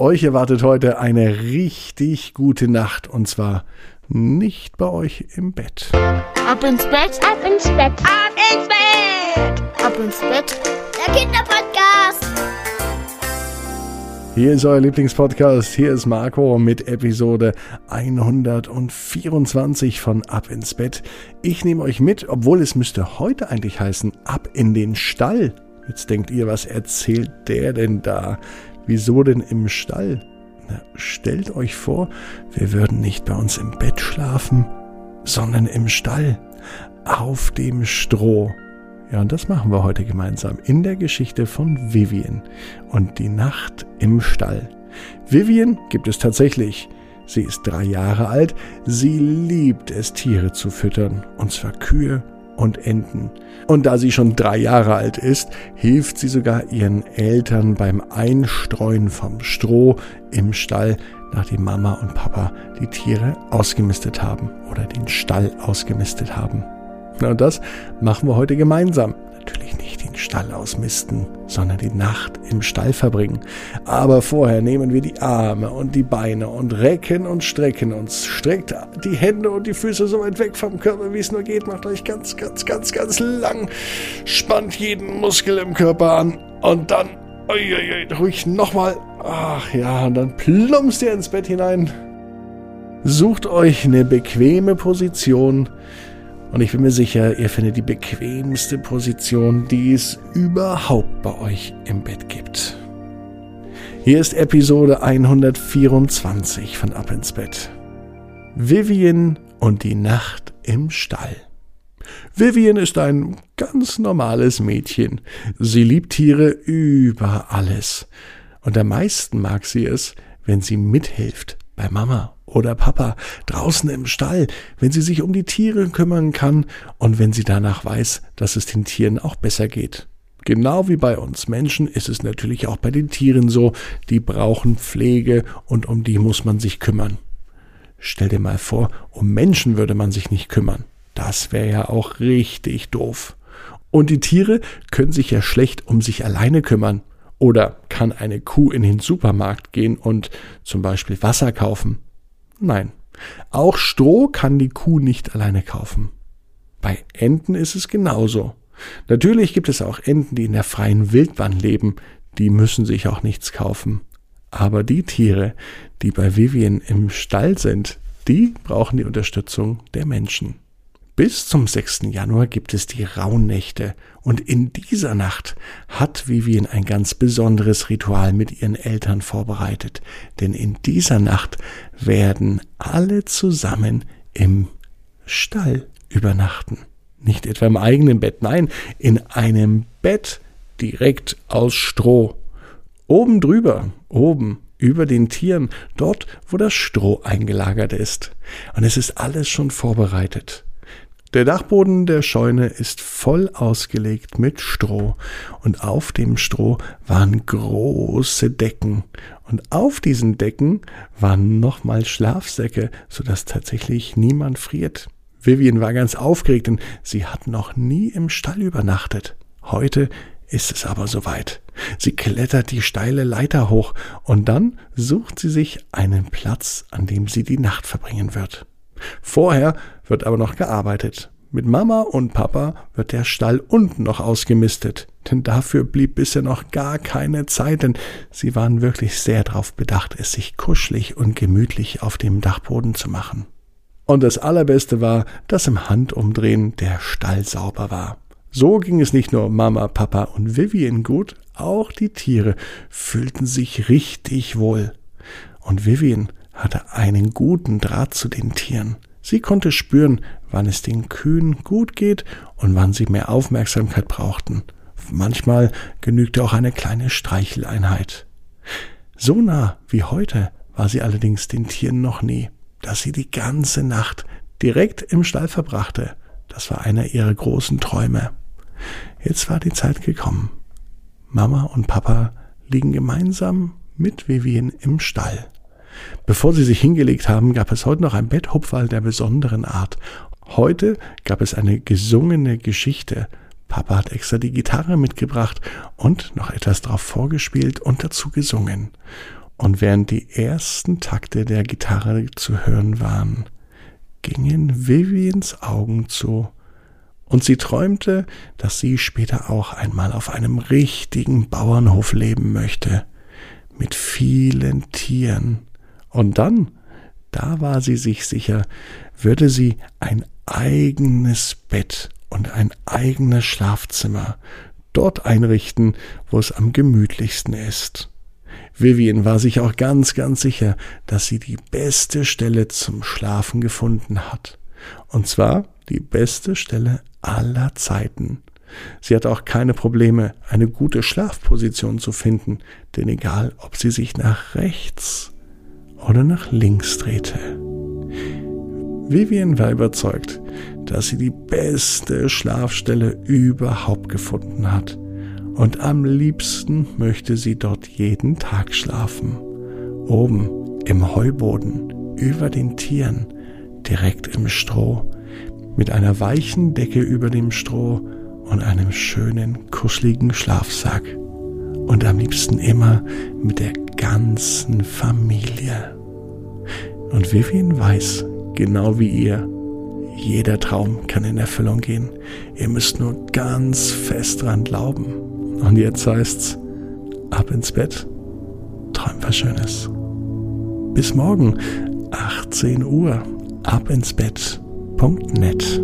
Euch erwartet heute eine richtig gute Nacht und zwar nicht bei euch im Bett. Ab ins Bett, ab ins Bett, ab ins Bett, ab ins Bett. Der Kinderpodcast. Hier ist euer Lieblingspodcast. Hier ist Marco mit Episode 124 von Ab ins Bett. Ich nehme euch mit, obwohl es müsste heute eigentlich heißen Ab in den Stall. Jetzt denkt ihr, was erzählt der denn da? Wieso denn im Stall? Na, stellt euch vor, wir würden nicht bei uns im Bett schlafen, sondern im Stall, auf dem Stroh. Ja, und das machen wir heute gemeinsam in der Geschichte von Vivian und die Nacht im Stall. Vivian gibt es tatsächlich. Sie ist drei Jahre alt, sie liebt es, Tiere zu füttern, und zwar Kühe und Enten. Und da sie schon drei Jahre alt ist, hilft sie sogar ihren Eltern beim Einstreuen vom Stroh im Stall, nachdem Mama und Papa die Tiere ausgemistet haben oder den Stall ausgemistet haben. Und das machen wir heute gemeinsam. Natürlich nicht den Stall ausmisten, sondern die Nacht im Stall verbringen. Aber vorher nehmen wir die Arme und die Beine und recken und strecken uns. Streckt die Hände und die Füße so weit weg vom Körper, wie es nur geht. Macht euch ganz, ganz, ganz, ganz lang. Spannt jeden Muskel im Körper an. Und dann, uiuiui, ruhig nochmal. Ach ja, und dann plumpst ihr ins Bett hinein. Sucht euch eine bequeme Position und ich bin mir sicher, ihr findet die bequemste Position, die es überhaupt bei euch im Bett gibt. Hier ist Episode 124 von Ab ins Bett. Vivian und die Nacht im Stall. Vivian ist ein ganz normales Mädchen. Sie liebt Tiere über alles. Und am meisten mag sie es, wenn sie mithilft bei Mama oder Papa draußen im Stall, wenn sie sich um die Tiere kümmern kann und wenn sie danach weiß, dass es den Tieren auch besser geht. Genau wie bei uns Menschen ist es natürlich auch bei den Tieren so, die brauchen Pflege und um die muss man sich kümmern. Stell dir mal vor, um Menschen würde man sich nicht kümmern. Das wäre ja auch richtig doof. Und die Tiere können sich ja schlecht um sich alleine kümmern. Oder kann eine Kuh in den Supermarkt gehen und zum Beispiel Wasser kaufen? Nein. Auch Stroh kann die Kuh nicht alleine kaufen. Bei Enten ist es genauso. Natürlich gibt es auch Enten, die in der freien Wildbahn leben, die müssen sich auch nichts kaufen. Aber die Tiere, die bei Vivian im Stall sind, die brauchen die Unterstützung der Menschen. Bis zum 6. Januar gibt es die Rauhnächte und in dieser Nacht hat Vivian ein ganz besonderes Ritual mit ihren Eltern vorbereitet, denn in dieser Nacht werden alle zusammen im Stall übernachten. Nicht etwa im eigenen Bett, nein, in einem Bett direkt aus Stroh. Oben drüber, oben über den Tieren, dort, wo das Stroh eingelagert ist. Und es ist alles schon vorbereitet. Der Dachboden der Scheune ist voll ausgelegt mit Stroh, und auf dem Stroh waren große Decken, und auf diesen Decken waren nochmal Schlafsäcke, so dass tatsächlich niemand friert. Vivian war ganz aufgeregt, denn sie hat noch nie im Stall übernachtet. Heute ist es aber soweit. Sie klettert die steile Leiter hoch, und dann sucht sie sich einen Platz, an dem sie die Nacht verbringen wird. Vorher wird aber noch gearbeitet. Mit Mama und Papa wird der Stall unten noch ausgemistet, denn dafür blieb bisher noch gar keine Zeit, denn sie waren wirklich sehr darauf bedacht, es sich kuschelig und gemütlich auf dem Dachboden zu machen. Und das Allerbeste war, dass im Handumdrehen der Stall sauber war. So ging es nicht nur Mama, Papa und Vivian gut, auch die Tiere fühlten sich richtig wohl. Und Vivian hatte einen guten Draht zu den Tieren. Sie konnte spüren, wann es den Kühen gut geht und wann sie mehr Aufmerksamkeit brauchten. Manchmal genügte auch eine kleine Streicheleinheit. So nah wie heute war sie allerdings den Tieren noch nie, dass sie die ganze Nacht direkt im Stall verbrachte. Das war einer ihrer großen Träume. Jetzt war die Zeit gekommen. Mama und Papa liegen gemeinsam mit Vivien im Stall. Bevor sie sich hingelegt haben, gab es heute noch ein Betthupferl der besonderen Art. Heute gab es eine gesungene Geschichte. Papa hat extra die Gitarre mitgebracht und noch etwas drauf vorgespielt und dazu gesungen. Und während die ersten Takte der Gitarre zu hören waren, gingen Vivians Augen zu, und sie träumte, dass sie später auch einmal auf einem richtigen Bauernhof leben möchte, mit vielen Tieren. Und dann, da war sie sich sicher, würde sie ein eigenes Bett und ein eigenes Schlafzimmer dort einrichten, wo es am gemütlichsten ist. Vivian war sich auch ganz, ganz sicher, dass sie die beste Stelle zum Schlafen gefunden hat. Und zwar die beste Stelle aller Zeiten. Sie hatte auch keine Probleme, eine gute Schlafposition zu finden, denn egal, ob sie sich nach rechts oder nach links drehte. Vivian war überzeugt, dass sie die beste Schlafstelle überhaupt gefunden hat und am liebsten möchte sie dort jeden Tag schlafen. Oben im Heuboden, über den Tieren, direkt im Stroh, mit einer weichen Decke über dem Stroh und einem schönen, kuscheligen Schlafsack. Und am liebsten immer mit der ganzen Familie. Und Vivian weiß, genau wie ihr, jeder Traum kann in Erfüllung gehen. Ihr müsst nur ganz fest dran glauben. Und jetzt heißt's, ab ins Bett, träum was Schönes. Bis morgen, 18 Uhr, ab ins Bett.net.